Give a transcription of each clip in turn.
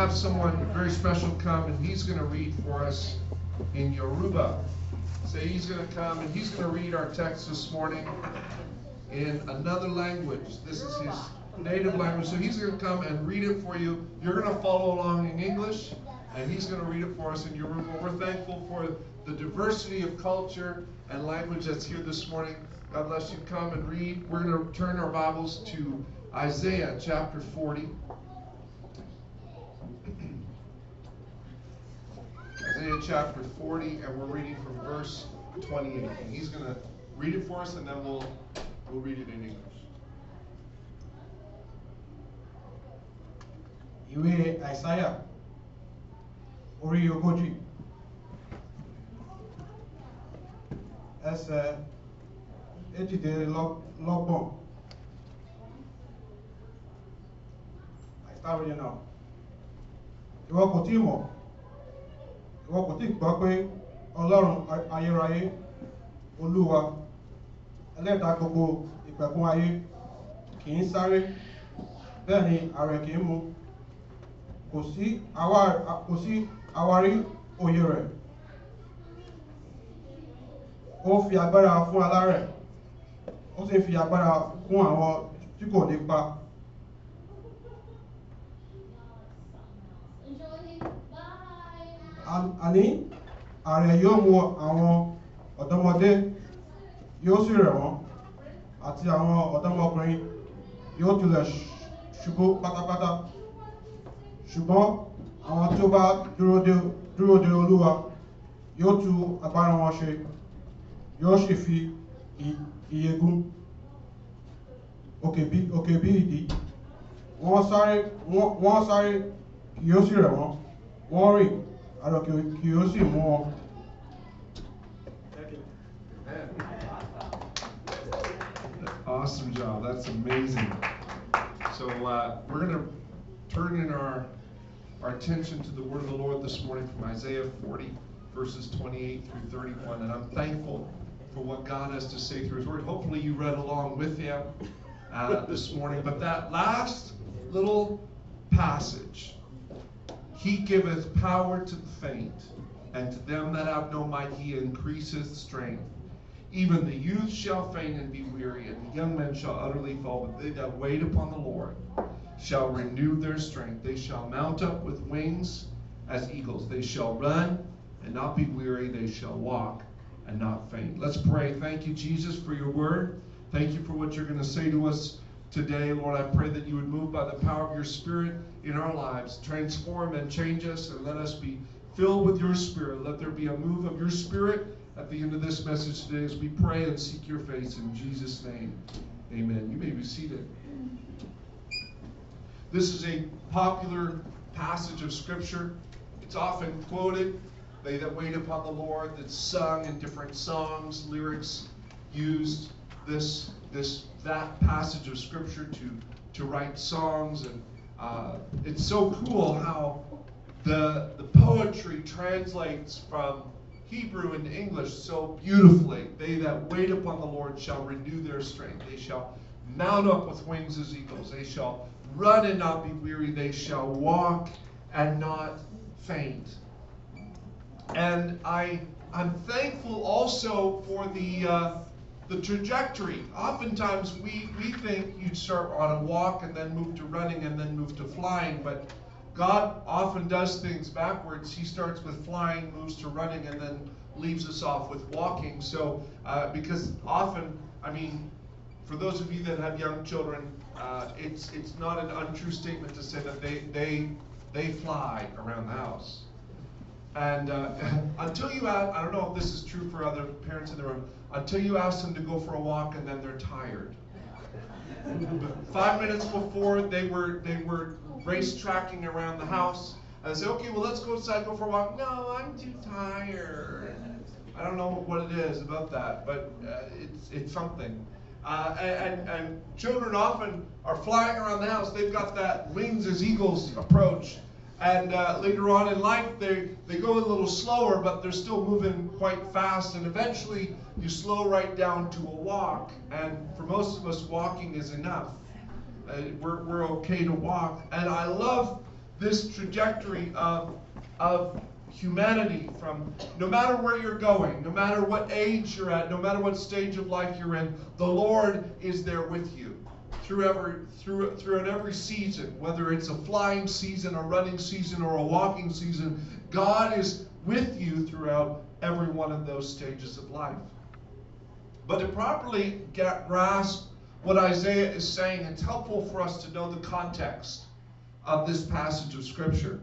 have someone very special come, and he's going to read for us in Yoruba. Say he's going to come, and he's going to read our text this morning in another language. This is his native language. So he's going to come and read it for you. You're going to follow along in English, and he's going to read it for us in Yoruba. We're thankful for the diversity of culture and language that's here this morning. God bless you. Come and read. We're going to turn our Bibles to Isaiah chapter 40. Isaiah chapter 40, and we're reading from verse 28. And he's going to read it for us, and then we'll we'll read it in English. ìwé àìsáyà orí ogójì ẹsẹ̀ èjìdínlọ́gbọ̀n I start reading now. ìwọ kò tí mọ̀ ìwọ kò tí gbọ́ pé ọlọ́run ayérayé olúwa ẹlẹ́dàá gbogbo ìpẹ̀kun ayé kì í sáré. Bẹ́ẹ̀ ni ààrẹ kì í mu. Kò sí àwárí òye rẹ̀. Ó fi agbára fún alárẹ̀ ó sì fi agbára fún àwọn tí kò ní pa àní ààrẹ yóò mú àwọn ọ̀dọ́mọdé yóò sì rẹ̀ wọ́n àti àwọn ọ̀dọ́mọkùnrin yóò tilẹ̀ ṣ- ṣubú pátápátá. Ṣùgbọ́n àwọn tí ó bá dúró de olúwa yóò tú agbára wọn ṣe yóò sì fi ì- ìyẹ̀gùn òkè bí ìdí. Wọ́n sáré yóò sì rẹ̀ wọ́n. Wọ́n rìn sì mú. Awesome job. That's amazing. So uh, we're going to turn in our our attention to the word of the Lord this morning from Isaiah 40, verses 28 through 31. And I'm thankful for what God has to say through His word. Hopefully, you read along with Him uh, this morning. But that last little passage, He giveth power to the faint, and to them that have no might He increaseth strength. Even the youth shall faint and be weary, and the young men shall utterly fall. But they that wait upon the Lord shall renew their strength. They shall mount up with wings as eagles. They shall run and not be weary. They shall walk and not faint. Let's pray. Thank you, Jesus, for your word. Thank you for what you're going to say to us today. Lord, I pray that you would move by the power of your Spirit in our lives, transform and change us, and let us be filled with your Spirit. Let there be a move of your Spirit at the end of this message today as we pray and seek your face in Jesus' name. Amen. You may be seated. This is a popular passage of Scripture. It's often quoted. They that wait upon the Lord, that's sung in different songs, lyrics used this this that passage of Scripture to to write songs, and uh, it's so cool how the the poetry translates from Hebrew into English so beautifully. They that wait upon the Lord shall renew their strength. They shall mount up with wings as eagles. They shall run and not be weary. They shall walk and not faint. And I, I'm thankful also for the, uh, the trajectory. Oftentimes we, we think you'd start on a walk and then move to running and then move to flying, but God often does things backwards. He starts with flying, moves to running, and then leaves us off with walking. So, uh, because often, I mean, for those of you that have young children, uh, it's it's not an untrue statement to say that they they they fly around the house. And uh, until you ask, I don't know if this is true for other parents in the room, until you ask them to go for a walk and then they're tired. Five minutes before they were they were race tracking around the house, I say, okay, well let's go outside, go for a walk. No, I'm too tired. I don't know what it is about that, but uh, it's it's something. Uh, and, and children often are flying around the house. They've got that wings as eagles approach. And uh, later on in life, they, they go a little slower, but they're still moving quite fast. And eventually, you slow right down to a walk. And for most of us, walking is enough. Uh, we're, we're okay to walk. And I love this trajectory of, of humanity from no matter where you're going, no matter what age you're at, no matter what stage of life you're in, the Lord is there with you through every through throughout every season, whether it's a flying season, a running season, or a walking season, God is with you throughout every one of those stages of life. But to properly grasp what Isaiah is saying, it's helpful for us to know the context of this passage of Scripture.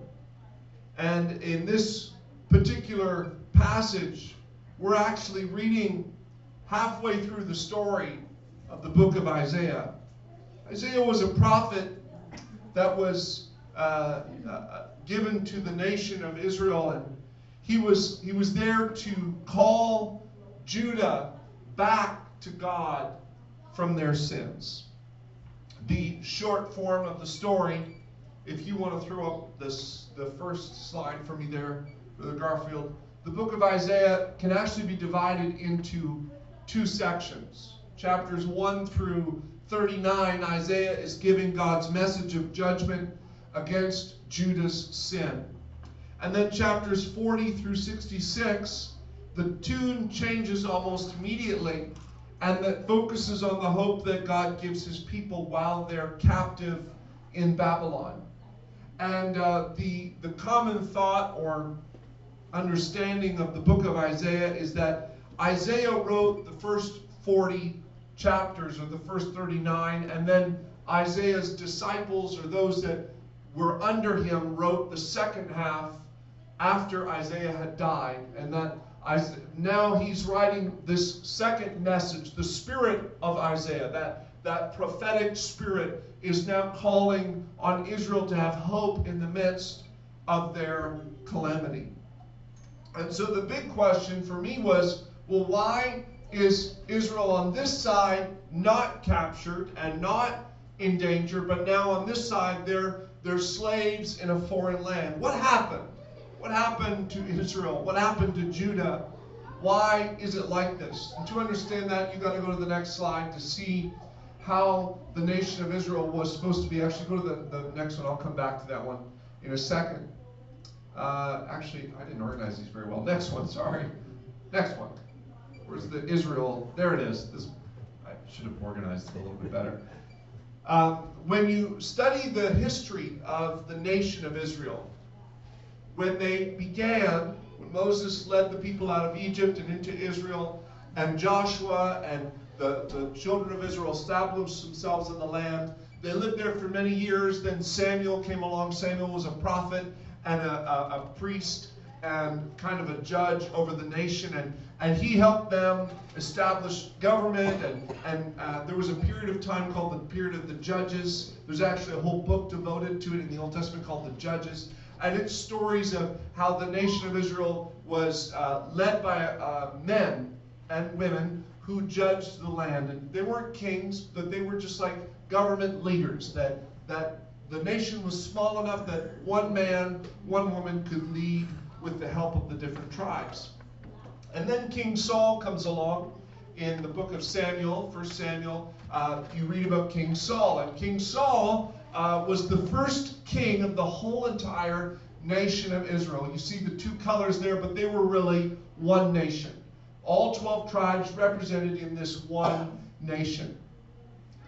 And in this particular passage, we're actually reading halfway through the story of the book of Isaiah. Isaiah was a prophet that was uh, uh, given to the nation of Israel, and he was, he was there to call Judah back to God from their sins. The short form of the story, if you want to throw up this, the first slide for me there, Brother Garfield, the book of Isaiah can actually be divided into two sections. Chapters 1 through 39, Isaiah is giving God's message of judgment against Judah's sin. And then chapters 40 through 66, the tune changes almost immediately and that focuses on the hope that God gives his people while they're captive in Babylon. And uh, the, the common thought or understanding of the book of Isaiah is that Isaiah wrote the first 40 chapters or the first 39, and then Isaiah's disciples or those that were under him wrote the second half after Isaiah had died. And that Isaiah, now he's writing this second message, the spirit of Isaiah, that, that prophetic spirit is now calling on Israel to have hope in the midst of their calamity. And so the big question for me was well, why is Israel on this side not captured and not in danger, but now on this side they're, they're slaves in a foreign land? What happened? What happened to Israel? What happened to Judah? Why is it like this? And to understand that, you've got to go to the next slide to see how the nation of Israel was supposed to be. Actually, go to the, the next one. I'll come back to that one in a second. Uh, actually, I didn't organize these very well. Next one, sorry. Next one. Where's the Israel? There it is. This, I should have organized it a little bit better. Um, when you study the history of the nation of Israel, when they began, when Moses led the people out of Egypt and into Israel, and Joshua and the, the children of Israel established themselves in the land, they lived there for many years. Then Samuel came along. Samuel was a prophet and a, a, a priest and kind of a judge over the nation. And, and he helped them establish government. And, and uh, there was a period of time called the period of the Judges. There's actually a whole book devoted to it in the Old Testament called the Judges and it's stories of how the nation of Israel was uh, led by uh, men and women who judged the land. And they weren't kings, but they were just like government leaders. That that the nation was small enough that one man, one woman could lead with the help of the different tribes. And then King Saul comes along in the book of Samuel, First Samuel. Uh, you read about King Saul, and King Saul uh, was the first king of the whole entire nation of Israel. You see the two colors there, but they were really one nation. All 12 tribes represented in this one nation.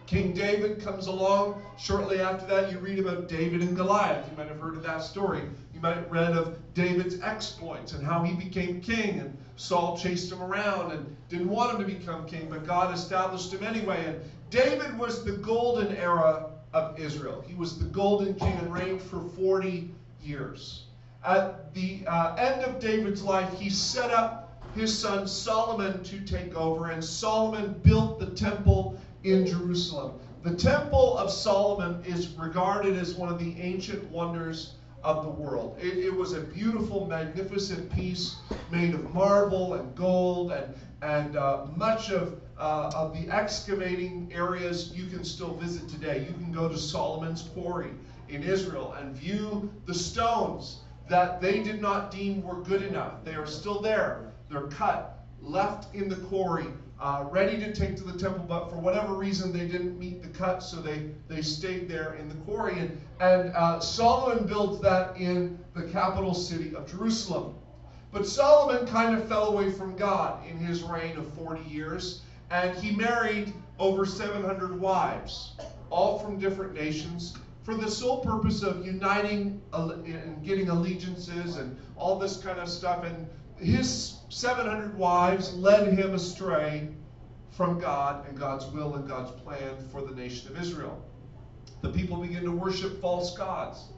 King David comes along. Shortly after that, you read about David and Goliath. You might have heard of that story. You might have read of David's exploits and how he became king, and Saul chased him around and didn't want him to become king, but God established him anyway. And David was the golden era of Israel. He was the golden king and reigned for 40 years. At the uh, end of David's life, he set up his son Solomon to take over, and Solomon built the temple in Jerusalem. The temple of Solomon is regarded as one of the ancient wonders of the world. It, it, was a beautiful, magnificent piece made of marble and gold, and, and uh, much of uh, of the excavating areas you can still visit today. You can go to Solomon's Quarry in Israel and view the stones that they did not deem were good enough. They are still there. They're cut left in the quarry, uh, ready to take to the temple, but for whatever reason they didn't meet the cut, so they, they stayed there in the quarry. And, and uh, Solomon builds that in the capital city of Jerusalem. But Solomon kind of fell away from God in his reign of 40 years, and he married over 700 wives, all from different nations, for the sole purpose of uniting and getting allegiances and all this kind of stuff. And his 700 wives led him astray from God and God's will and God's plan for the nation of Israel. The people begin to worship false gods.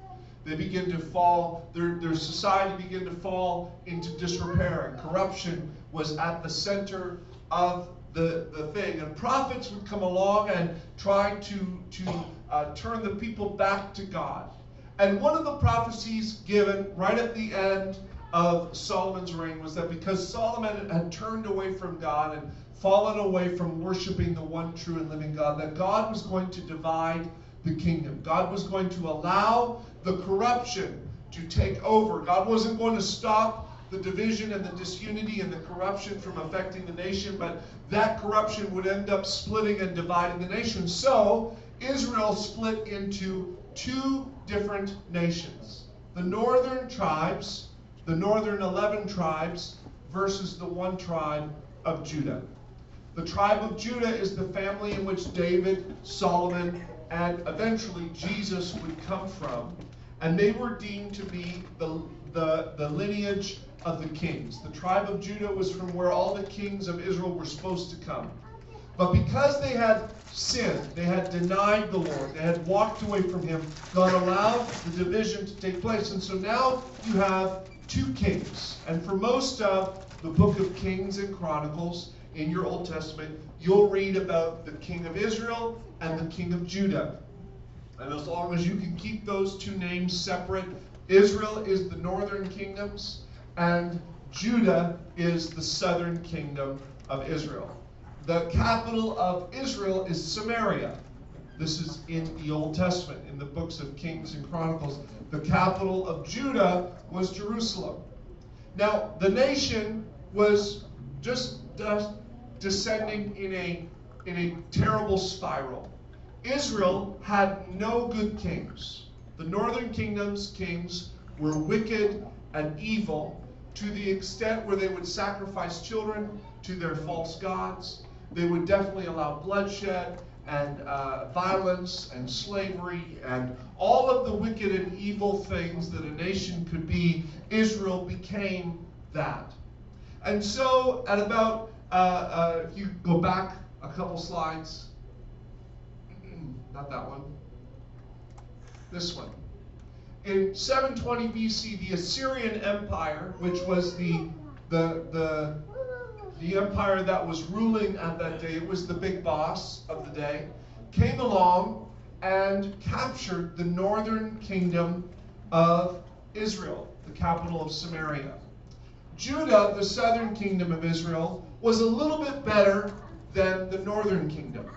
They begin to fall, their, their society began to fall into disrepair, and corruption was at the center of the, the thing. And prophets would come along and try to, to uh, turn the people back to God. And one of the prophecies given right at the end of Solomon's reign was that because Solomon had turned away from God and fallen away from worshiping the one true and living God, that God was going to divide the kingdom. God was going to allow the corruption to take over. God wasn't going to stop the division and the disunity and the corruption from affecting the nation, but that corruption would end up splitting and dividing the nation. So Israel split into two different nations the northern tribes the northern 11 tribes versus the one tribe of Judah. The tribe of Judah is the family in which David, Solomon, and eventually Jesus would come from. And they were deemed to be the, the, the lineage of the kings. The tribe of Judah was from where all the kings of Israel were supposed to come. But because they had sinned, they had denied the Lord, they had walked away from Him, God allowed the division to take place. And so now you have two kings. And for most of the book of Kings and Chronicles in your Old Testament, you'll read about the king of Israel and the king of Judah. And as long as you can keep those two names separate, Israel is the northern kingdoms, and Judah is the southern kingdom of Israel. The capital of Israel is Samaria. This is in the Old Testament, in the books of Kings and Chronicles. The capital of Judah was Jerusalem. Now, the nation was just descending in a, in a terrible spiral. Israel had no good kings. The northern kingdom's kings were wicked and evil to the extent where they would sacrifice children to their false gods. They would definitely allow bloodshed and uh, violence and slavery and all of the wicked and evil things that a nation could be, Israel became that. And so, at about, uh, uh, if you go back a couple slides, not that one, this one. In 720 BC, the Assyrian Empire, which was the, the, the the empire that was ruling at that day, it was the big boss of the day, came along and captured the northern kingdom of Israel, the capital of Samaria. Judah, the southern kingdom of Israel, was a little bit better than the northern kingdom.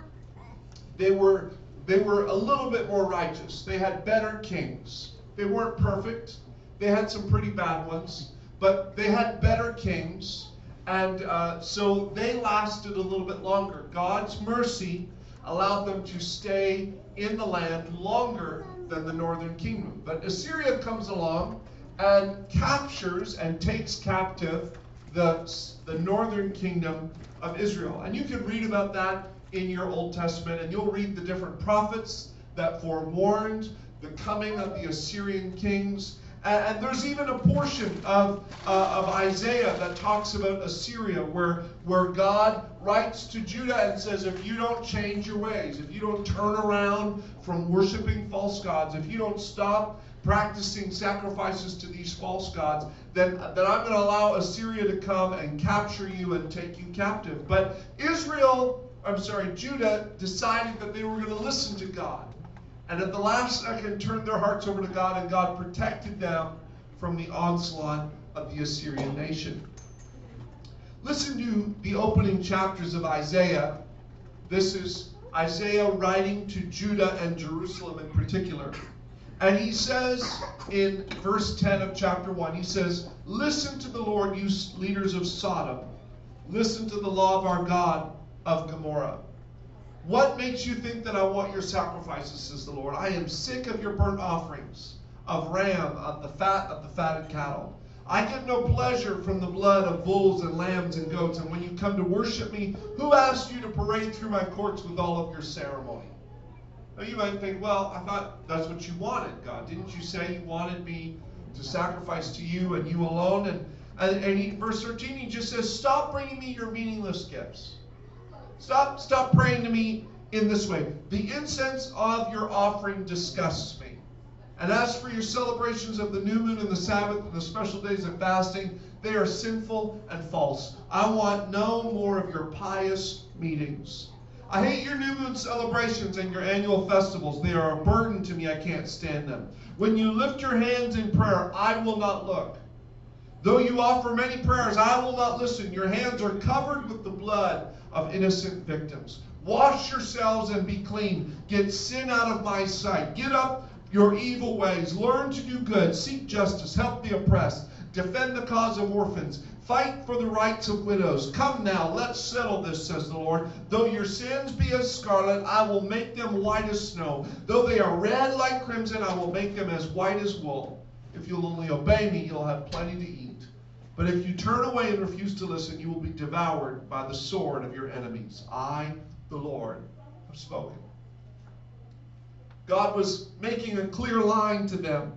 They were, they were a little bit more righteous. They had better kings. They weren't perfect. They had some pretty bad ones, but they had better kings. And uh, so they lasted a little bit longer. God's mercy allowed them to stay in the land longer than the northern kingdom. But Assyria comes along and captures and takes captive the, the northern kingdom of Israel. And you can read about that in your Old Testament, and you'll read the different prophets that forewarned the coming of the Assyrian kings and, there's even a portion of, uh, of Isaiah that talks about Assyria, where, where God writes to Judah and says, If you don't change your ways, if you don't turn around from worshiping false gods, if you don't stop practicing sacrifices to these false gods, then, then I'm going to allow Assyria to come and capture you and take you captive. But Israel, I'm sorry, Judah decided that they were going to listen to God and at the last second turned their hearts over to God, and God protected them from the onslaught of the Assyrian nation. Listen to the opening chapters of Isaiah. This is Isaiah writing to Judah and Jerusalem in particular. And he says in verse 10 of chapter 1, he says, Listen to the Lord, you leaders of Sodom. Listen to the law of our God of Gomorrah. What makes you think that I want your sacrifices, says the Lord? I am sick of your burnt offerings, of ram, of the fat of the fatted cattle. I get no pleasure from the blood of bulls and lambs and goats. And when you come to worship me, who asked you to parade through my courts with all of your ceremony? Now you might think, well, I thought that's what you wanted, God. Didn't you say you wanted me to sacrifice to you and you alone? And, and, and he, verse 13, he just says, stop bringing me your meaningless gifts. Stop, stop praying to me in this way. The incense of your offering disgusts me. And as for your celebrations of the new moon and the Sabbath and the special days of fasting, they are sinful and false. I want no more of your pious meetings. I hate your new moon celebrations and your annual festivals. They are a burden to me. I can't stand them. When you lift your hands in prayer, I will not look. Though you offer many prayers, I will not listen. Your hands are covered with the blood of innocent victims. Wash yourselves and be clean. Get sin out of my sight. Get up your evil ways. Learn to do good. Seek justice. Help the oppressed. Defend the cause of orphans. Fight for the rights of widows. Come now, let's settle this, says the Lord. Though your sins be as scarlet, I will make them white as snow. Though they are red like crimson, I will make them as white as wool. If you'll only obey me, you'll have plenty to eat. But if you turn away and refuse to listen, you will be devoured by the sword of your enemies. I, the Lord, have spoken. God was making a clear line to them.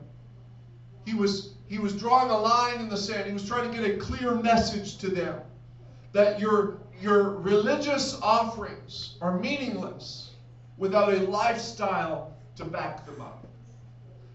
He was, he was drawing a line in the sand. He was trying to get a clear message to them that your, your religious offerings are meaningless without a lifestyle to back them up.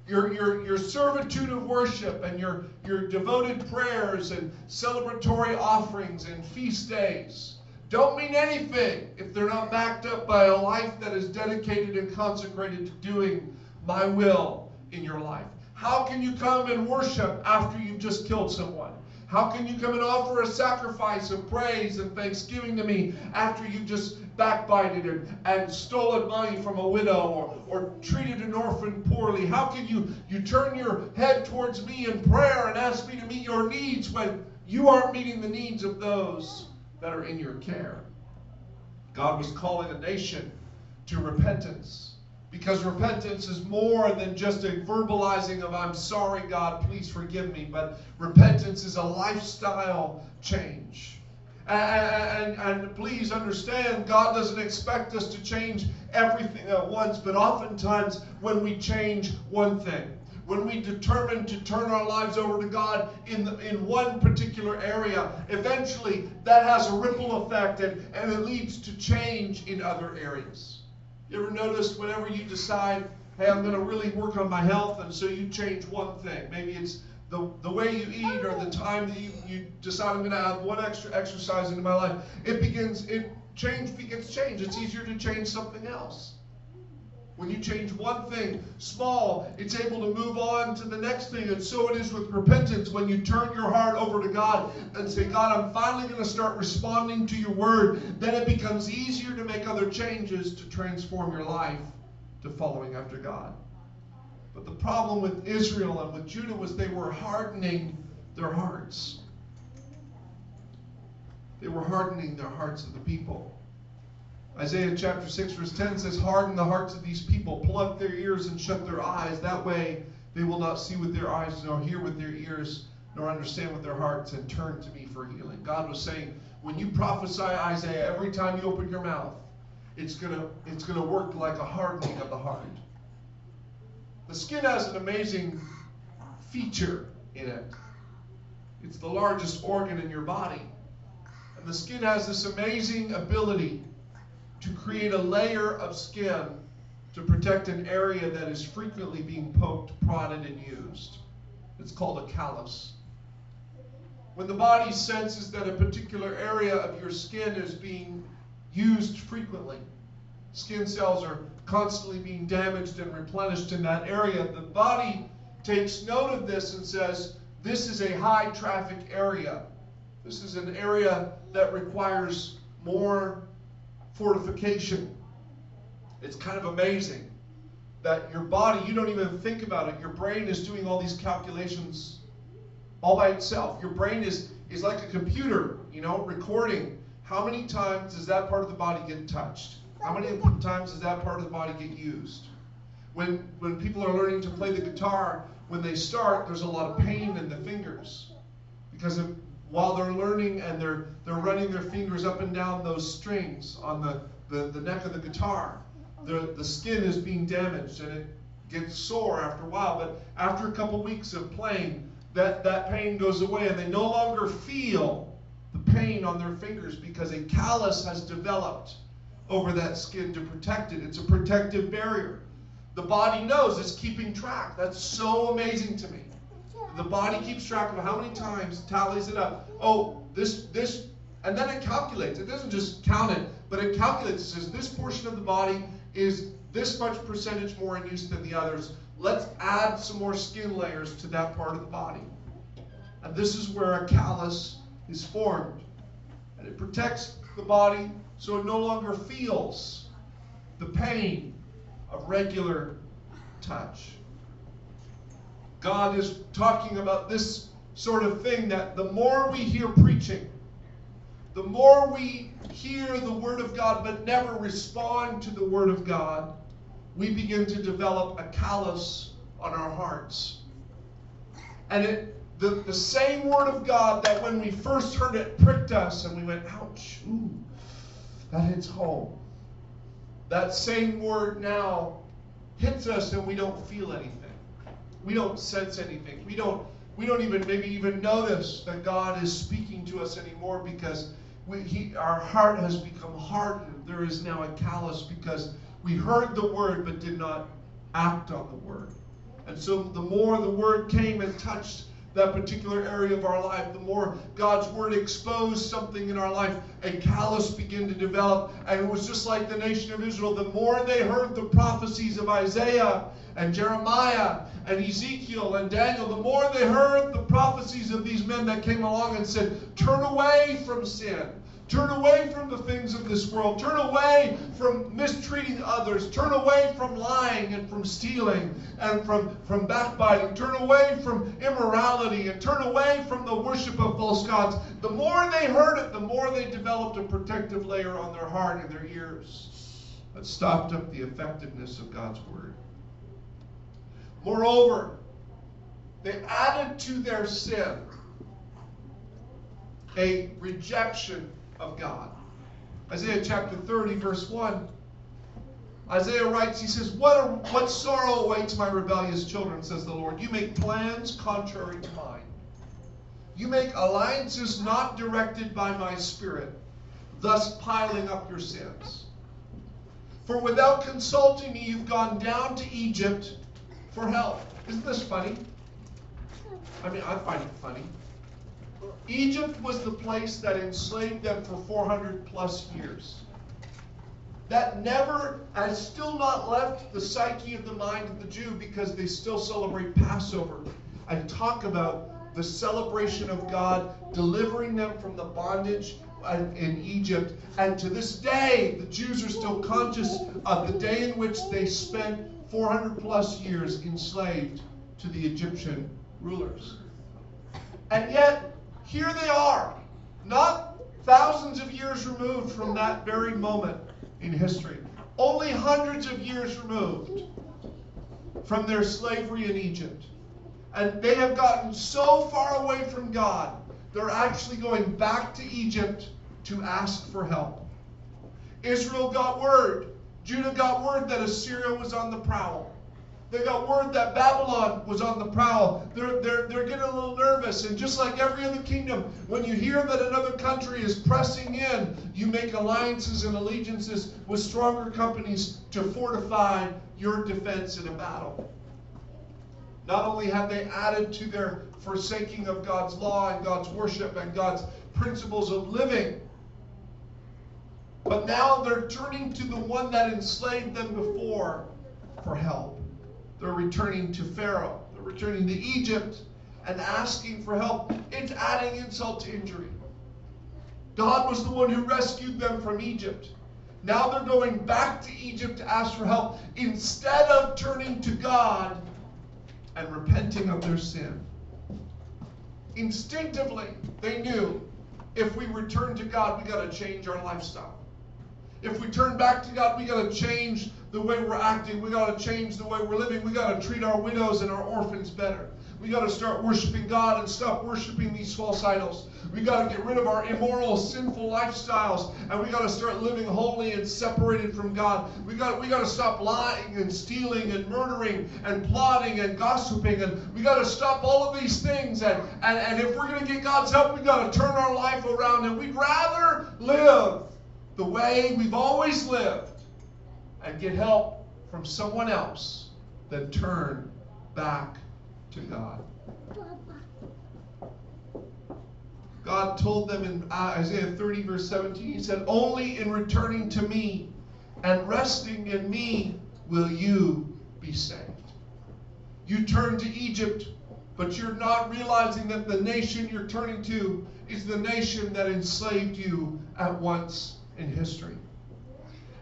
Your, your, your servitude of worship and your, your devoted prayers and celebratory offerings and feast days don't mean anything if they're not backed up by a life that is dedicated and consecrated to doing my will in your life. How can you come and worship after you've just killed someone? How can you come and offer a sacrifice of praise and thanksgiving to me after you've just backbited and, and stolen money from a widow or, or treated an orphan poorly? How can you, you turn your head towards me in prayer and ask me to meet your needs when you aren't meeting the needs of those that are in your care. God was calling a nation to repentance because repentance is more than just a verbalizing of, I'm sorry, God, please forgive me, but repentance is a lifestyle change. And, and, and, please understand, God doesn't expect us to change everything at once, but oftentimes when we change one thing, when we determine to turn our lives over to God in, the, in one particular area, eventually that has a ripple effect and, and it leads to change in other areas. You ever notice whenever you decide, hey, I'm going to really work on my health, and so you change one thing? Maybe it's the, the way you eat or the oh. time that you, you decide I'm going to add one extra exercise into my life. It begins, it change begins change. It's easier to change something else. When you change one thing small, it's able to move on to the next thing. And so it is with repentance. When you turn your heart over to God and say, God, I'm finally going to start responding to your word, then it becomes easier to make other changes to transform your life to following after God. But the problem with Israel and with Judah was they were hardening their hearts. They were hardening their hearts of the people. Isaiah chapter 6, verse 10 says, Harden the hearts of these people, plug their ears and shut their eyes. That way they will not see with their eyes, nor hear with their ears, nor understand with their hearts, and turn to me for healing. God was saying, when you prophesy Isaiah, every time you open your mouth, it's gonna it's gonna work like a hardening of the heart. The skin has an amazing feature in it. It's the largest organ in your body. And the skin has this amazing ability to create a layer of skin to protect an area that is frequently being poked, prodded, and used. It's called a callus. When the body senses that a particular area of your skin is being used frequently, skin cells are constantly being damaged and replenished in that area, the body takes note of this and says, This is a high traffic area. This is an area that requires more fortification. It's kind of amazing that your body, you don't even think about it. Your brain is doing all these calculations all by itself. Your brain is, is like a computer, you know, recording. How many times does that part of the body get touched? How many times does that part of the body get used? When, when people are learning to play the guitar, when they start, there's a lot of pain in the fingers. Because while they're learning and they're, they're running their fingers up and down those strings on the, the, the neck of the guitar, the, the skin is being damaged and it gets sore after a while. But after a couple weeks of playing, that, that pain goes away and they no longer feel the pain on their fingers because a callus has developed over that skin to protect it. It's a protective barrier. The body knows it's keeping track. That's so amazing to me. The body keeps track of how many times, tallies it up. Oh, this, this, and then it calculates. It doesn't just count it, but it calculates. It says this portion of the body is this much percentage more in use than the others. Let's add some more skin layers to that part of the body. And this is where a callus is formed. And it protects the body so it no longer feels the pain of regular touch. God is talking about this sort of thing that the more we hear preaching, the more we hear the Word of God but never respond to the Word of God, we begin to develop a callus on our hearts. And it, the, the same Word of God that when we first heard it pricked us and we went, ouch, ooh, that hits home. That same Word now hits us and we don't feel anything. We don't sense anything. We don't we don't even maybe even notice that God is speaking to us anymore because we, he, our heart has become hardened. There is now a callus because we heard the word but did not act on the word. And so the more the word came and touched that particular area of our life, the more God's word exposed something in our life, a callus began to develop. And it was just like the nation of Israel. The more they heard the prophecies of Isaiah and Jeremiah and Ezekiel and Daniel, the more they heard the prophecies of these men that came along and said, Turn away from sin. Turn away from the things of this world. Turn away from mistreating others. Turn away from lying and from stealing and from, from backbiting. Turn away from immorality and turn away from the worship of false gods. The more they heard it, the more they developed a protective layer on their heart and their ears that stopped up the effectiveness of God's word. Moreover, they added to their sin a rejection of God. Isaiah chapter 30, verse 1. Isaiah writes, he says, What, a, what sorrow awaits my rebellious children, says the Lord. You make plans contrary to mine. You make alliances not directed by my spirit, thus piling up your sins. For without consulting me, you've gone down to Egypt for help. Isn't this funny? I mean, I find it funny. Egypt was the place that enslaved them for 400 plus years. That never has still not left the psyche of the mind of the Jew because they still celebrate Passover and talk about the celebration of God delivering them from the bondage in Egypt. And to this day, the Jews are still conscious of the day in which they spent 400 plus years enslaved to the Egyptian rulers. And yet, here they are, not thousands of years removed from that very moment in history, only hundreds of years removed from their slavery in Egypt. And they have gotten so far away from God, they're actually going back to Egypt to ask for help. Israel got word, Judah got word that Assyria was on the prowl. They got word that Babylon was on the prowl. They're, they're, they're getting a little nervous. And just like every other kingdom, when you hear that another country is pressing in, you make alliances and allegiances with stronger companies to fortify your defense in a battle. Not only have they added to their forsaking of God's law and God's worship and God's principles of living, but now they're turning to the one that enslaved them before for help. They're returning to Pharaoh. They're returning to Egypt and asking for help. It's adding insult to injury. God was the one who rescued them from Egypt. Now they're going back to Egypt to ask for help instead of turning to God and repenting of their sin. instinctively, they knew if we return to God, we got to change our lifestyle. If we turn back to God, we got to change the way we're acting. We got to change the way we're living. We got to treat our widows and our orphans better. We got to start worshiping God and stop worshiping these false idols. We got to get rid of our immoral, sinful lifestyles, and we got to start living holy and separated from God. We got we got to stop lying and stealing and murdering and plotting and gossiping, and we got to stop all of these things. And and, and if we're going to get God's help, we got to turn our life around, and we'd rather live the way we've always lived and get help from someone else than turn back to God. God told them in uh, Isaiah 30, verse 17, He said, Only in returning to me and resting in me will you be saved. You turn to Egypt, but you're not realizing that the nation you're turning to is the nation that enslaved you at once in history.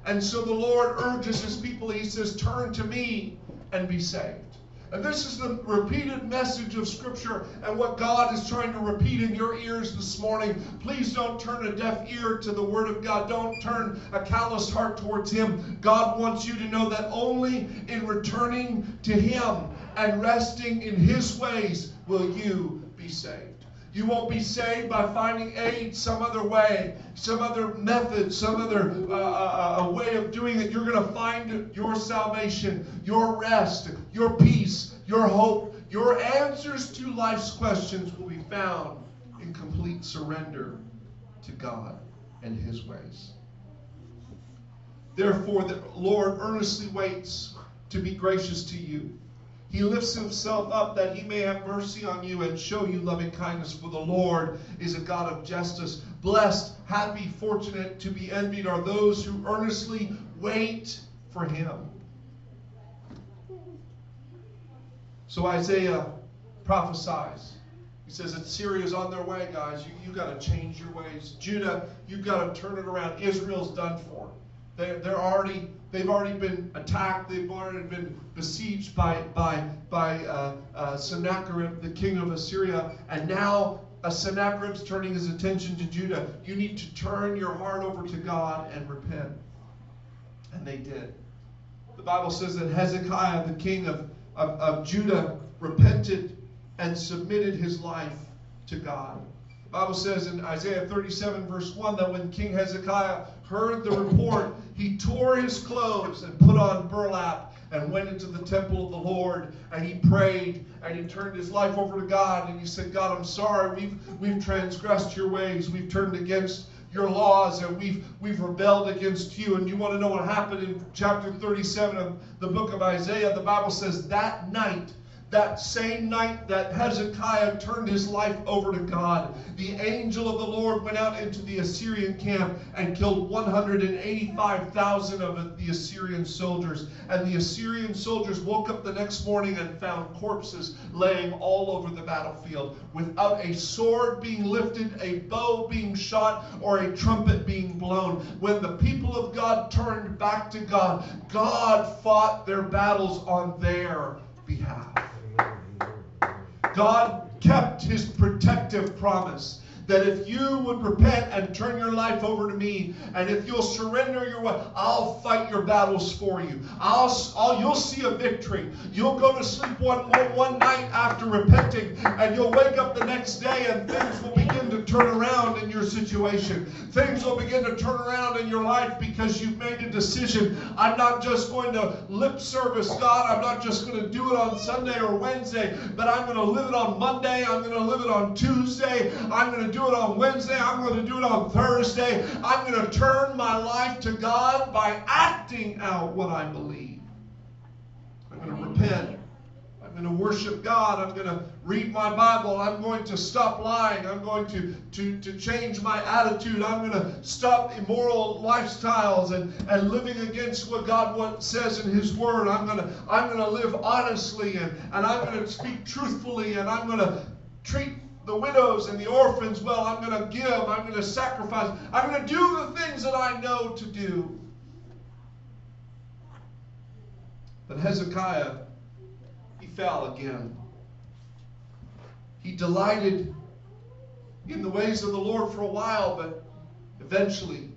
And so the Lord urges his people, He says, Turn to me and be saved. And this is the repeated message of Scripture and what God is trying to repeat in your ears this morning. Please don't turn a deaf ear to the Word of God. Don't turn a callous heart towards Him. God wants you to know that only in returning to Him and resting in His ways will you be saved. You won't be saved by finding aid some other way, some other method, some other uh, uh, uh way of doing it. You're going to find your salvation, your rest, your peace, your hope, your answers to life's questions will be found in complete surrender to God and His ways. Therefore, the Lord earnestly waits to be gracious to you he lifts himself up that he may have mercy on you and show you loving kindness. For the Lord is a God of justice. Blessed, happy, fortunate, to be envied are those who earnestly wait for him. So Isaiah prophesies. He says that Assyria's on their way, guys. You, you got to change your ways. Judah, you've got to turn it around. Israel's done for. They, they're already They've already been attacked. They've already been besieged by, by, by uh, uh, Sennacherib, the king of Assyria. And now uh, Sennacherib's turning his attention to Judah. You need to turn your heart over to God and repent. And they did. The Bible says that Hezekiah, the king of, of, of Judah, repented and submitted his life to God. The Bible says in Isaiah 37, verse 1, that when King Hezekiah heard the report, he tore his clothes and put on burlap and went into the temple of the Lord and he prayed and he turned his life over to God and he said, God, I'm sorry. We've, we've transgressed your ways. We've turned against your laws and we've, we've rebelled against you. And you want to know what happened in chapter 37 of the book of Isaiah? The Bible says that night that same night that Hezekiah turned his life over to God, the angel of the Lord went out into the Assyrian camp and killed 185,000 of the Assyrian soldiers. And the Assyrian soldiers woke up the next morning and found corpses laying all over the battlefield without a sword being lifted, a bow being shot, or a trumpet being blown. When the people of God turned back to God, God fought their battles on their behalf. God kept his protective promise that if you would repent and turn your life over to me, and if you'll surrender your way, I'll fight your battles for you. I'll, I'll you'll see a victory. You'll go to sleep one one night after repenting, and you'll wake up the next day, and things will begin to turn around in your situation. Things will begin to turn around in your life because you've made a decision. I'm not just going to lip service God. I'm not just going to do it on Sunday or Wednesday, but I'm going to live it on Monday. I'm going to live it on Tuesday. I'm going to do do it on Wednesday. I'm going to do it on Thursday. I'm going to turn my life to God by acting out what I believe. I'm going to repent. I'm going to worship God. I'm going to read my Bible. I'm going to stop lying. I'm going to, to, to change my attitude. I'm going to stop immoral lifestyles and, and living against what God says in His Word. I'm going to, I'm going to live honestly and, and I'm going to speak truthfully and I'm going to treat the widows and the orphans well. I'm going to give. I'm going to sacrifice. I'm going to do the things that I know to do. But Hezekiah, he fell again. he delighted in the ways of the Lord for a while, but eventually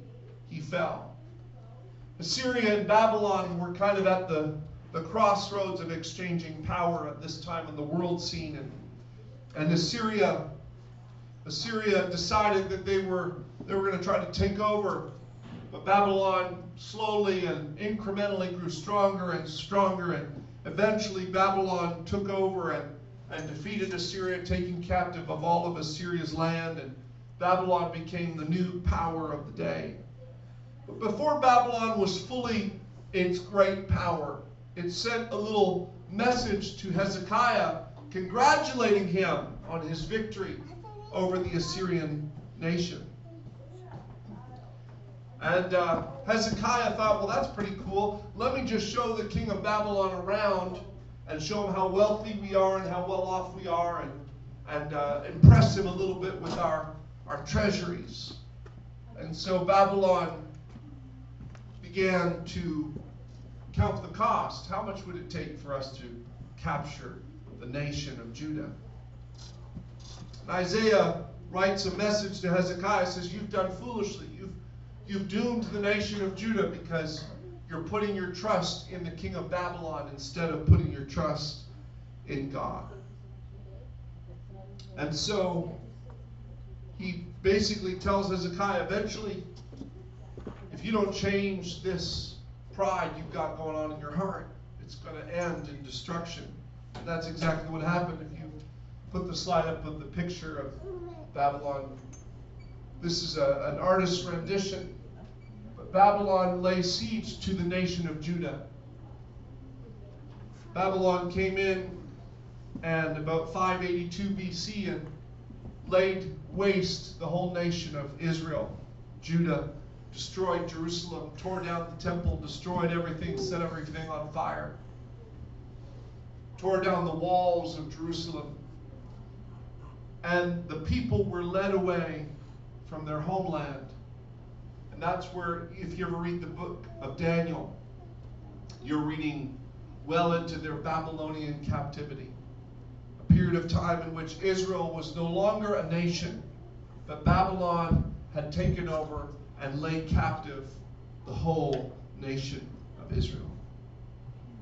he fell. Assyria and Babylon were kind of at the, the crossroads of exchanging power at this time in the world scene. And, and Assyria, Assyria decided that they were, they were going to try to take over. But Babylon slowly and incrementally grew stronger and stronger. And eventually Babylon took over and, and defeated Assyria, taking captive of all of Assyria's land. And Babylon became the new power of the day. But before Babylon was fully its great power, it sent a little message to Hezekiah congratulating him on his victory over the Assyrian nation. And uh, Hezekiah thought, well, that's pretty cool. Let me just show the king of Babylon around and show him how wealthy we are and how well off we are and, and uh, impress him a little bit with our, our treasuries. And so Babylon began to count the cost. How much would it take for us to capture the nation of Judah? And Isaiah writes a message to Hezekiah, says, You've done foolishly. You've, you've doomed the nation of Judah because you're putting your trust in the king of Babylon instead of putting your trust in God. And so he basically tells Hezekiah, eventually, if you don't change this pride you've got going on in your heart, it's going to end in destruction. That's exactly what happened. If you put the slide up of the picture of Babylon, this is a, an artist's rendition. But Babylon lay siege to the nation of Judah. Babylon came in and about 582 BC and laid waste the whole nation of Israel, Judah, destroyed Jerusalem, tore down the temple, destroyed everything, set everything on fire, tore down the walls of Jerusalem. And the people were led away from their homeland. And that's where, if you ever read the book of Daniel, you're reading well into their Babylonian captivity. A period of time in which Israel was no longer a nation, but Babylon had taken over and laid captive the whole nation of Israel.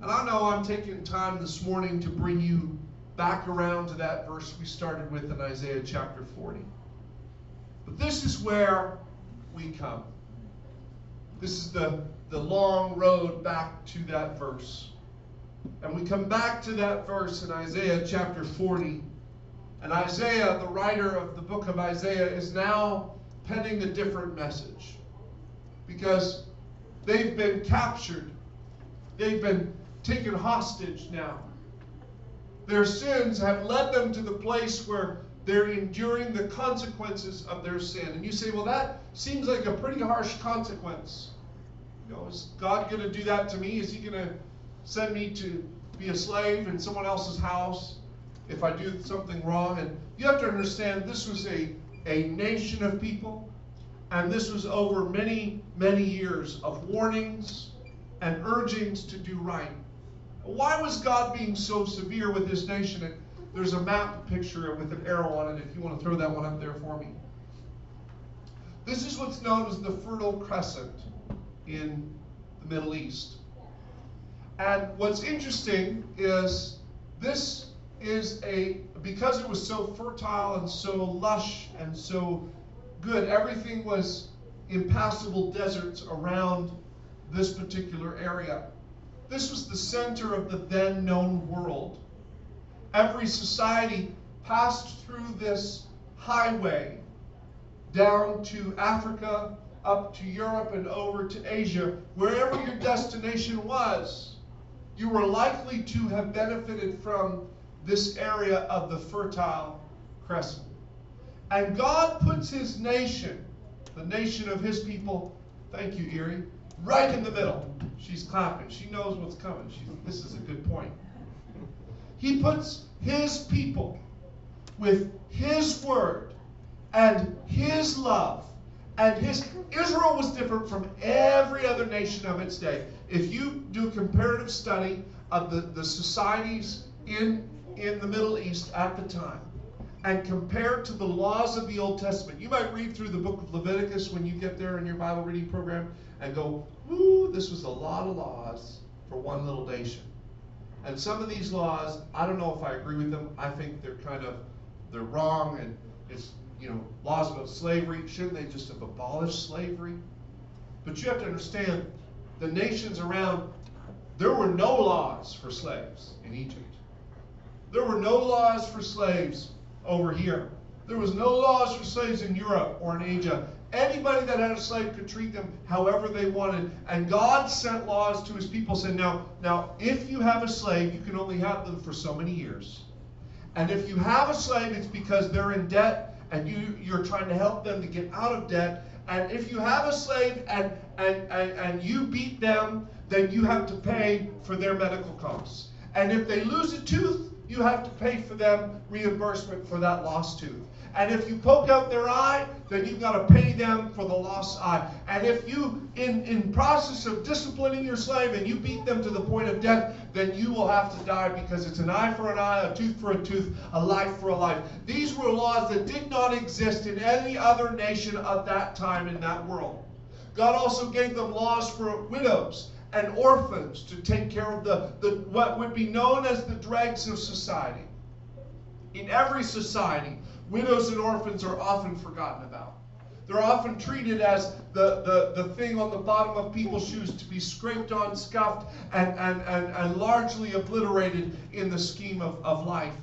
And I know I'm taking time this morning to bring you back around to that verse we started with in Isaiah chapter 40. But this is where we come. This is the, the long road back to that verse. And we come back to that verse in Isaiah chapter 40. And Isaiah, the writer of the book of Isaiah, is now penning a different message. Because they've been captured, they've been taken hostage now. Their sins have led them to the place where they're enduring the consequences of their sin. And you say, well, that seems like a pretty harsh consequence. You know, is God going to do that to me? Is He going to send me to be a slave in someone else's house if I do something wrong? And you have to understand this was a, a nation of people and this was over many, many years of warnings and urgings to do right. Why was God being so severe with this nation? And there's a map picture with an arrow on it if you want to throw that one up there for me. This is what's known as the Fertile Crescent in the Middle East. And what's interesting is this is a, because it was so fertile and so lush and so good. Everything was impassable deserts around this particular area. This was the center of the then known world. Every society passed through this highway down to Africa, up to Europe, and over to Asia. Wherever your destination was, you were likely to have benefited from this area of the Fertile Crescent. And God puts his nation, the nation of his people, thank you, Erie, right in the middle. She's clapping. She knows what's coming. She, this is a good point. He puts his people with his word and his love and his Israel was different from every other nation of its day. If you do comparative study of the, the societies in, in the Middle East at the time, and compare to the laws of the Old Testament. You might read through the book of Leviticus when you get there in your Bible reading program and go, "Ooh, this was a lot of laws for one little nation." And some of these laws, I don't know if I agree with them. I think they're kind of they're wrong and it's you know laws about slavery. Shouldn't they just have abolished slavery? But you have to understand the nations around there were no laws for slaves in Egypt. There were no laws for slaves over here. There was no laws for slaves in Europe or in Asia. Anybody that had a slave could treat them however they wanted. And God sent laws to his people saying, now, now, if you have a slave, you can only have them for so many years. And if you have a slave, it's because they're in debt and you, you're trying to help them to get out of debt. And if you have a slave and, and, and, and you beat them, then you have to pay for their medical costs. And if they lose a tooth, you have to pay for them reimbursement for that lost tooth. And if you poke out their eye, then you've got to pay them for the lost eye. And if you, in, in process of disciplining your slave and you beat them to the point of death, then you will have to die because it's an eye for an eye, a tooth for a tooth, a life for a life. These were laws that did not exist in any other nation of that time in that world. God also gave them laws for widows and orphans to take care of the, the what would be known as the dregs of society. In every society, widows and orphans are often forgotten about. They're often treated as the, the, the thing on the bottom of people's shoes to be scraped on, scuffed, and, and, and, and largely obliterated in the scheme of, of life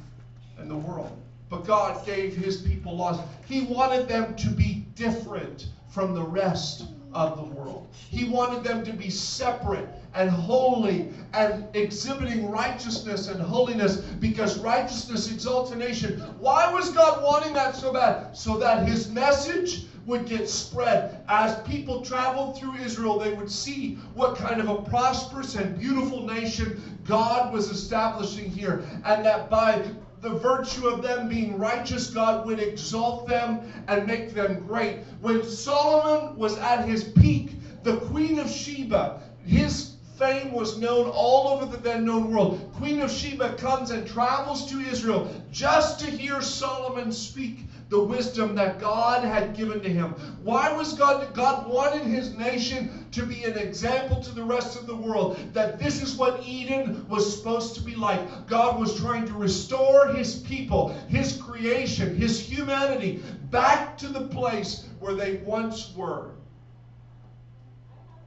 and the world. But God gave his people laws. He wanted them to be different from the rest of the world. He wanted them to be separate and holy and exhibiting righteousness and holiness because righteousness exalts a nation. Why was God wanting that so bad? So that his message would get spread. As people traveled through Israel, they would see what kind of a prosperous and beautiful nation God was establishing here. And that by the virtue of them being righteous, God would exalt them and make them great. When Solomon was at his peak, the Queen of Sheba, his fame was known all over the then known world. Queen of Sheba comes and travels to Israel just to hear Solomon speak the wisdom that God had given to him. Why was God? God wanted his nation to be an example to the rest of the world that this is what Eden was supposed to be like. God was trying to restore his people, his creation, his humanity back to the place where they once were.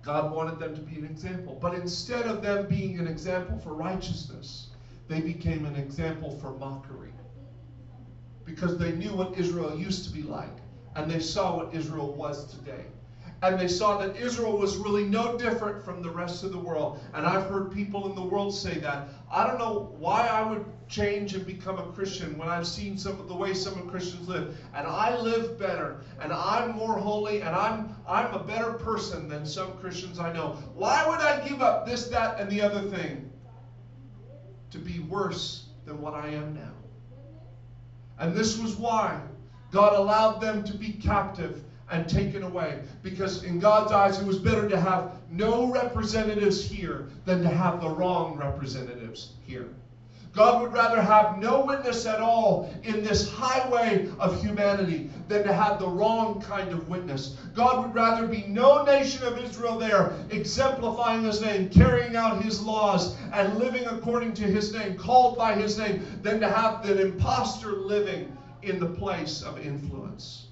God wanted them to be an example. But instead of them being an example for righteousness, they became an example for mockery because they knew what Israel used to be like and they saw what Israel was today. And they saw that Israel was really no different from the rest of the world. And I've heard people in the world say that. I don't know why I would change and become a Christian when I've seen some of the way some of Christians live. And I live better, and I'm more holy, and I'm I'm a better person than some Christians I know. Why would I give up this, that, and the other thing to be worse than what I am now? And this was why God allowed them to be captive and taken away. Because in God's eyes, it was better to have no representatives here than to have the wrong representatives here. God would rather have no witness at all in this highway of humanity than to have the wrong kind of witness. God would rather be no nation of Israel there, exemplifying his name, carrying out his laws, and living according to his name, called by his name, than to have an impostor living in the place of influence.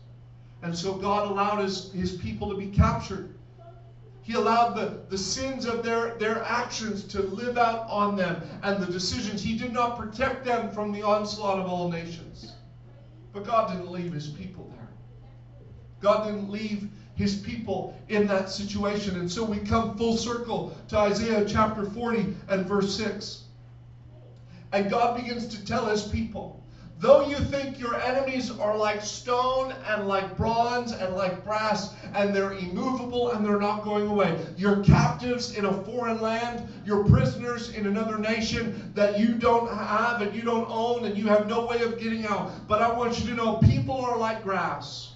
And so God allowed his, his people to be captured. He allowed the, the sins of their, their actions to live out on them and the decisions. He did not protect them from the onslaught of all nations. But God didn't leave his people there. God didn't leave his people in that situation. And so we come full circle to Isaiah chapter 40 and verse 6. And God begins to tell his people Though you think your enemies are like stone and like bronze and like brass, and they're immovable and they're not going away, you're captives in a foreign land, you're prisoners in another nation that you don't have and you don't own and you have no way of getting out. But I want you to know people are like grass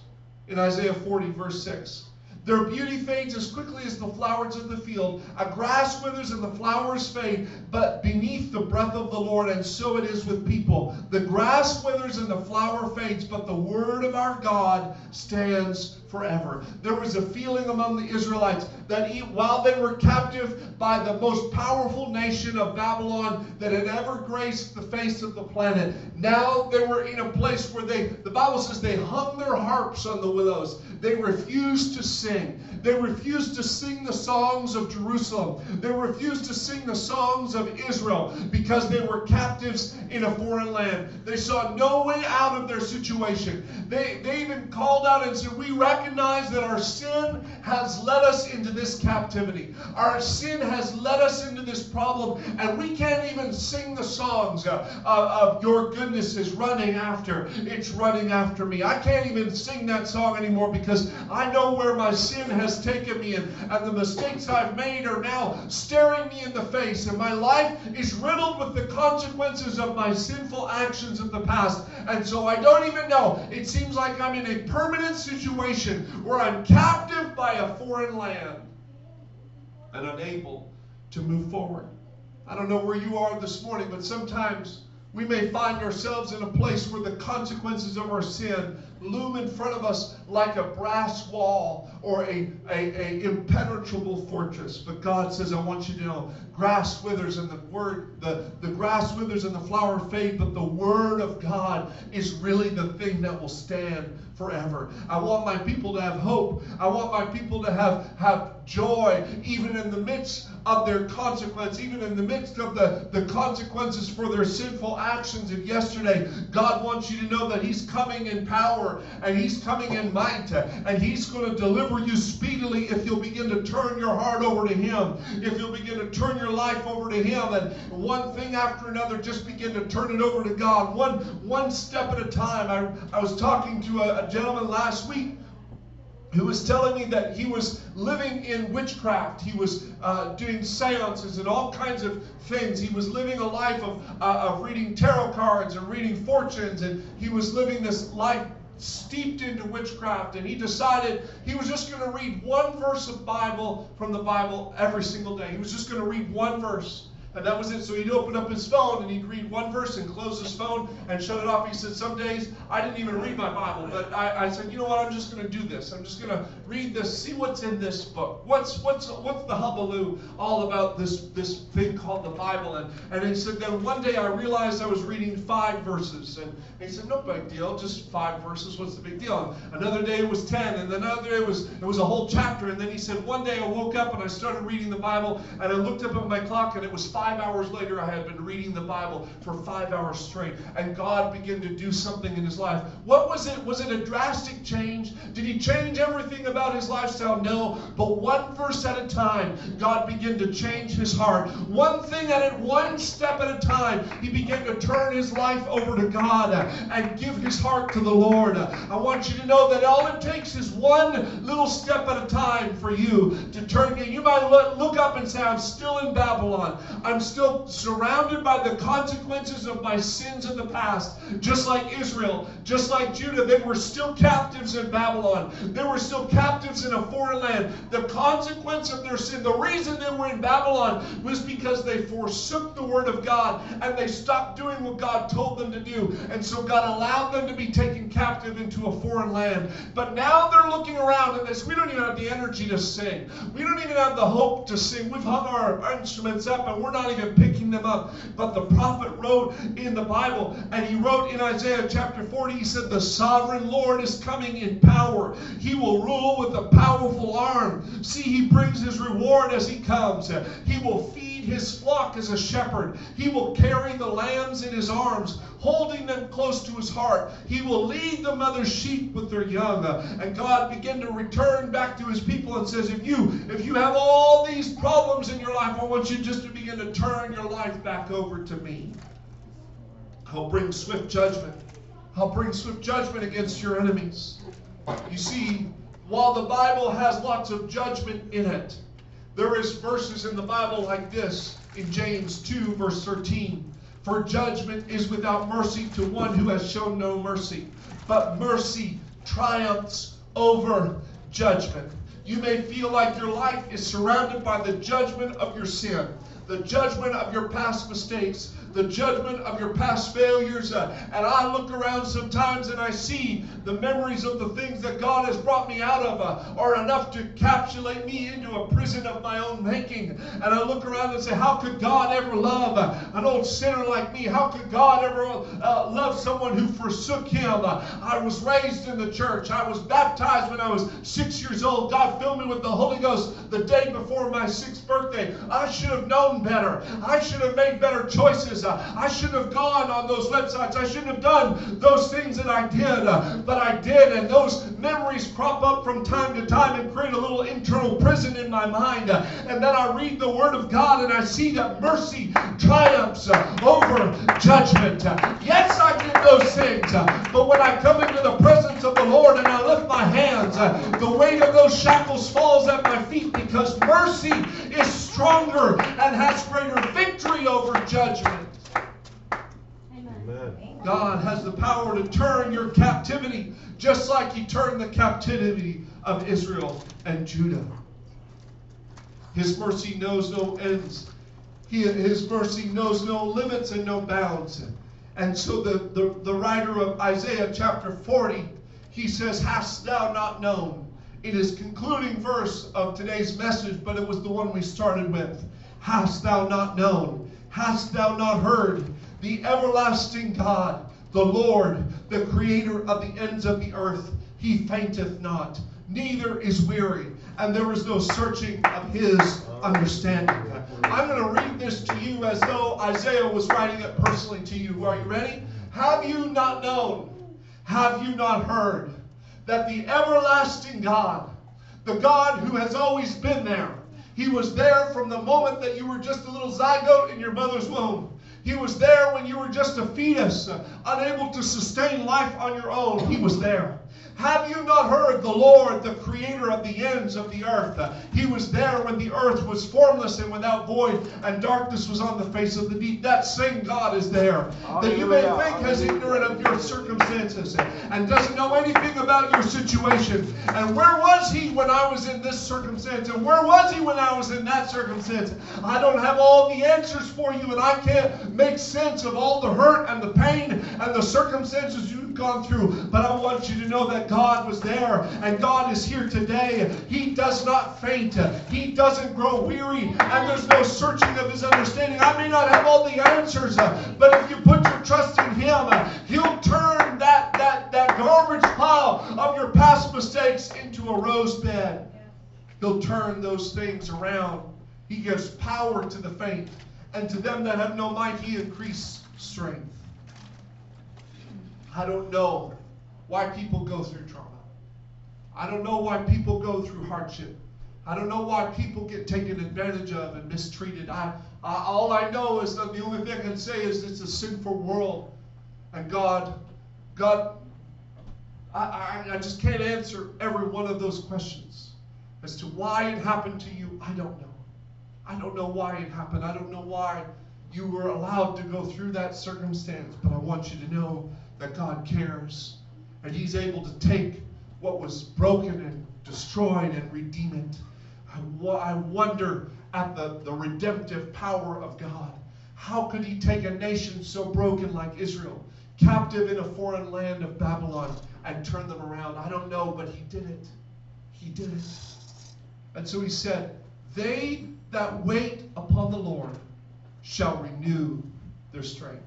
in Isaiah 40, verse 6. Their beauty fades as quickly as the flowers of the field. A grass withers and the flowers fade, but beneath the breath of the Lord, and so it is with people. The grass withers and the flower fades, but the word of our God stands forever. There was a feeling among the Israelites that while they were captive by the most powerful nation of Babylon that had ever graced the face of the planet, now they were in a place where they, the Bible says, they hung their harps on the willows. They refused to sing. They refused to sing the songs of Jerusalem. They refused to sing the songs of Israel because they were captives in a foreign land. They saw no way out of their situation. They, they even called out and said, We recognize that our sin has led us into this captivity. Our sin has led us into this problem, and we can't even sing the songs uh, uh, of your goodness is running after. It's running after me. I can't even sing that song anymore because I know where my sin has taken me, and, and the mistakes I've made are now staring me in the face, and my life is riddled with the consequences of my sinful actions of the past. And so I don't even know. It seems like I'm in a permanent situation where I'm captive by a foreign land and unable to move forward. I don't know where you are this morning, but sometimes we may find ourselves in a place where the consequences of our sin loom in front of us like a brass wall or a, a, a, impenetrable fortress. But God says, I want you to know, grass withers and the word, the, the grass withers and the flower fade, but the word of God is really the thing that will stand forever. I want my people to have hope. I want my people to have, have joy even in the midst of their consequence, even in the midst of the, the consequences for their sinful actions of yesterday. God wants you to know that He's coming in power and He's coming in might and He's going to deliver you speedily if you'll begin to turn your heart over to Him, if you'll begin to turn your life over to Him, and one thing after another, just begin to turn it over to God, one, one step at a time. I, I was talking to a, a gentleman last week who was telling me that he was living in witchcraft. He was uh, doing seances and all kinds of things. He was living a life of, uh, of reading tarot cards and reading fortunes, and he was living this life steeped into witchcraft. And he decided he was just going to read one verse of Bible from the Bible every single day. He was just going to read one verse. And that was it. So he'd open up his phone and he'd read one verse and close his phone and shut it off. He said, Some days I didn't even read my Bible, but I, I said, You know what? I'm just going to do this. I'm just going to read this, see what's in this book. What's what's what's the hubbub all about this this thing called the Bible? And, and he said, Then one day I realized I was reading five verses. And he said, No big deal, just five verses. What's the big deal? And another day it was 10, and another day it was, it was a whole chapter. And then he said, One day I woke up and I started reading the Bible, and I looked up at my clock and it was five five hours later, I had been reading the Bible for five hours straight, and God began to do something in his life. What was it? Was it a drastic change? Did he change everything about his lifestyle? No, but one verse at a time, God began to change his heart. One thing at it, one step at a time, he began to turn his life over to God and give his heart to the Lord. I want you to know that all it takes is one little step at a time for you to turn. You might look up and say, I'm still in Babylon. I'm I'm still surrounded by the consequences of my sins in the past. Just like Israel, just like Judah, they were still captives in Babylon. They were still captives in a foreign land. The consequence of their sin, the reason they were in Babylon was because they forsook the word of God and they stopped doing what God told them to do. And so God allowed them to be taken captive into a foreign land. But now they're looking around and this, we don't even have the energy to sing. We don't even have the hope to sing. We've hung our instruments up and we're not not even picking them up. But the prophet wrote in the Bible, and he wrote in Isaiah chapter 40, he said, The sovereign Lord is coming in power. He will rule with a powerful arm. See, he brings his reward as he comes. He will feed his flock as a shepherd. He will carry the lambs in his arms holding them close to his heart. He will lead the mother sheep with their young. And God began to return back to his people and says, if you if you have all these problems in your life, I want you just to begin to turn your life back over to me. I'll bring swift judgment. I'll bring swift judgment against your enemies. You see, while the Bible has lots of judgment in it, there is verses in the Bible like this in James 2, verse 13. For judgment is without mercy to one who has shown no mercy. But mercy triumphs over judgment. You may feel like your life is surrounded by the judgment of your sin, the judgment of your past mistakes, the judgment of your past failures. Uh, and I look around sometimes and I see the memories of the things that God has brought me out of uh, are enough to encapsulate me into a prison of my own making. And I look around and say, How could God ever love uh, an old sinner like me? How could God ever uh, love someone who forsook Him? Uh, I was raised in the church. I was baptized when I was six years old. God filled me with the Holy Ghost the day before my sixth birthday. I should have known better. I should have made better choices. Uh, I shouldn't have gone on those websites. I shouldn't have done those things that I did, uh, but I did. And those memories crop up from time to time and create a little internal prison in my mind. Uh, and then I read the Word of God and I see that mercy triumphs over judgment. Yes, I did those things, but when I come into the presence of the Lord and I lift my hands, the weight of those shackles falls at my feet because mercy is stronger and has greater victory over judgment. God has the power to turn your captivity just like He turned the captivity of Israel and Judah. His mercy knows no ends. He, his mercy knows no limits and no bounds. And so the, the, the writer of Isaiah chapter 40, he says, Hast thou not known? It is concluding verse of today's message, but it was the one we started with. Hast thou not known? Hast thou not heard? The everlasting God, the Lord, the creator of the ends of the earth. He fainteth not, neither is weary, and there is no searching of his understanding. I'm going to read this to you as though Isaiah was writing it personally to you. Are you ready? Have you not known? Have you not heard that the everlasting God, the God who has always been there, he was there from the moment that you were just a little zygote in your mother's womb. He was there when you were just a fetus, uh, unable to sustain life on your own. He was there. Have you not heard the Lord, the creator of the ends of the earth? He was there when the earth was formless and without void, and darkness was on the face of the deep. That same God is there that you may think is ignorant of your circumstances and doesn't know anything about your situation. And where was he when I was in this circumstance? And where was he when I was in that circumstance? I don't have all the answers for you, and I can't make sense of all the hurt and the pain and the circumstances you've gone through. But I want you to know that God was there and God is here today. He does not faint, He doesn't grow weary, and there's no searching of His understanding. I may not have all the answers, but if you put your trust in Him, He'll turn that, that, that garbage pile of your past mistakes into a rose bed. He'll turn those things around. He gives power to the faint, and to them that have no might, He increase strength. I don't know why people go through trauma. I don't know why people go through hardship. I don't know why people get taken advantage of and mistreated. I, I, all I know is that the only thing I can say is it's a sinful world. And God, God, I, I, I just can't answer every one of those questions. As to why it happened to you, I don't know. I don't know why it happened. I don't know why you were allowed to go through that circumstance. But I want you to know that God cares. And He's able to take what was broken and destroyed and redeem it. I, I wonder at the, the redemptive power of God. How could He take a nation so broken like Israel, captive in a foreign land of Babylon, and turn them around? I don't know, but He did it. He did it. And so He said, They that wait upon the Lord shall renew their strength.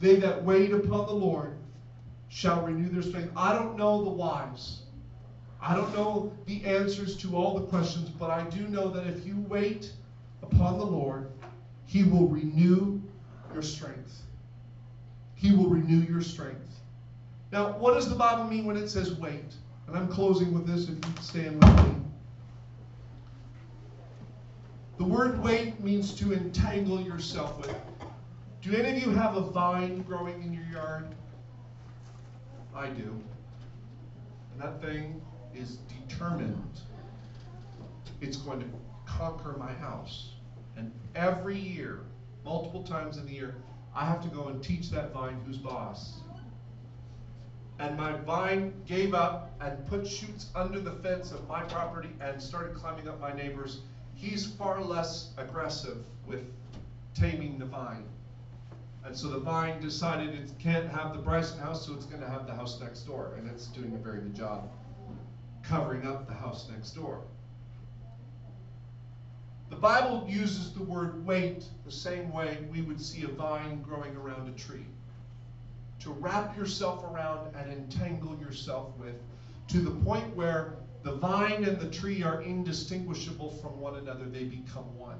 They that wait upon the Lord shall renew their strength. I don't know the whys. I don't know the answers to all the questions, but I do know that if you wait upon the Lord, He will renew your strength. He will renew your strength. Now, what does the Bible mean when it says wait? And I'm closing with this if you stand with me. The word wait means to entangle yourself with. Do any of you have a vine growing in your yard? I do. And that thing is determined. It's going to conquer my house. And every year, multiple times in the year, I have to go and teach that vine who's boss. and my vine gave up and put shoots under the fence of my property and started climbing up my neighbor's, he's far less aggressive with taming the vine. And so the vine decided it can't have the Bryson house, so it's going to have the house next door, and it's doing a very good job covering up the house next door. The Bible uses the word wait the same way we would see a vine growing around a tree. To wrap yourself around and entangle yourself with, to the point where the vine and the tree are indistinguishable from one another, they become one.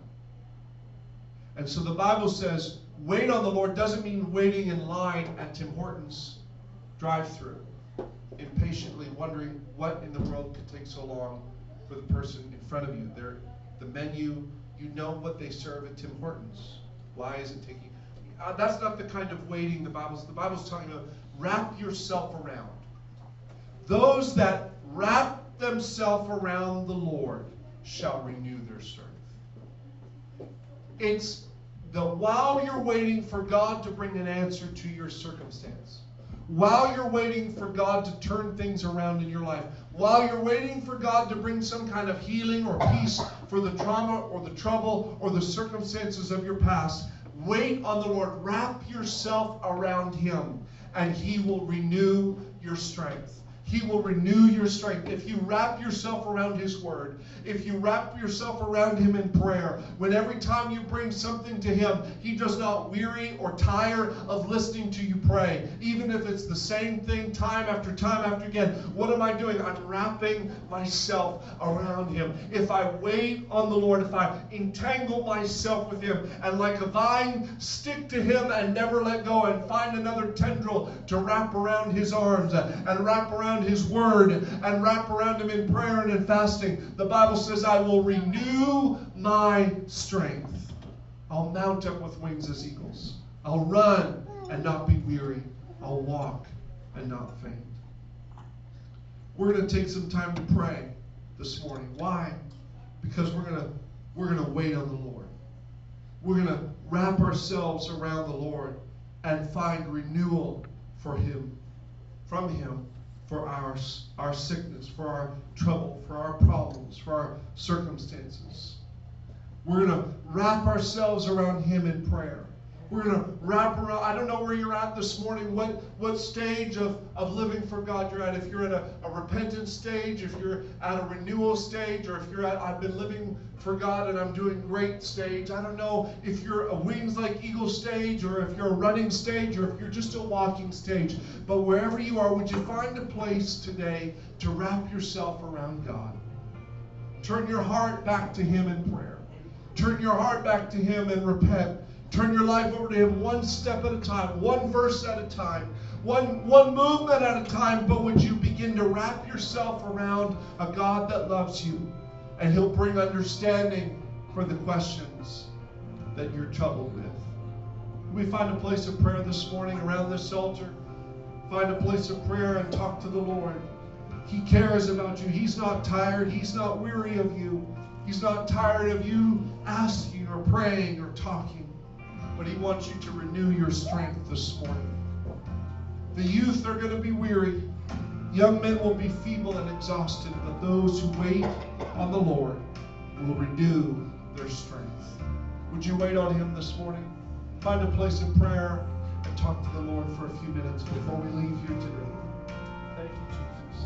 And so the Bible says, wait on the Lord doesn't mean waiting in line at Tim Hortons drive through, impatiently wondering what in the world could take so long for the person in front of you. They're, the menu, you know what they serve at Tim Hortons. Why is it taking? Uh, that's not the kind of waiting the Bible's. The Bible's talking about wrap yourself around. Those that wrap themselves around the Lord shall renew their strength. It's the while you're waiting for God to bring an answer to your circumstance, while you're waiting for God to turn things around in your life, while you're waiting for God to bring some kind of healing or peace for the trauma or the trouble or the circumstances of your past, wait on the Lord. Wrap yourself around Him, and He will renew your strength. He will renew your strength. If you wrap yourself around His Word, if you wrap yourself around Him in prayer, when every time you bring something to Him, He does not weary or tire of listening to you pray, even if it's the same thing time after time after again. What am I doing? I'm wrapping myself around Him. If I wait on the Lord, if I entangle myself with Him, and like a vine, stick to Him and never let go, and find another tendril to wrap around His arms and wrap around His Word and wrap around Him in prayer and in fasting, the Bible says, I will renew my strength. I'll mount up with wings as eagles. I'll run and not be weary. I'll walk and not faint. We're going to take some time to pray this morning. Why? Because we're going to we're going to wait on the Lord. We're going to wrap ourselves around the Lord and find renewal for him from him for our, our sickness, for our trouble, for our problems, for our circumstances. We're going to wrap ourselves around Him in prayer. We're going to wrap around. I don't know where you're at this morning, what, what stage of, of living for God you're at. If you're at a, a repentant stage, if you're at a renewal stage, or if you're at, I've been living for God and I'm doing great stage. I don't know if you're a wings like eagle stage, or if you're a running stage, or if you're just a walking stage. But wherever you are, would you find a place today to wrap yourself around God? Turn your heart back to Him in prayer. Turn your heart back to Him and repent. Turn your life over to Him one step at a time, one verse at a time, one, one movement at a time. But would you begin to wrap yourself around a God that loves you? And He'll bring understanding for the questions that you're troubled with. we find a place of prayer this morning around this altar? Find a place of prayer and talk to the Lord. He cares about you. He's not tired. He's not weary of you. He's not tired of you asking or praying or talking but He wants you to renew your strength this morning. The youth are going to be weary. Young men will be feeble and exhausted, but those who wait on the Lord will renew their strength. Would you wait on Him this morning? Find a place of prayer and talk to the Lord for a few minutes before we leave here today.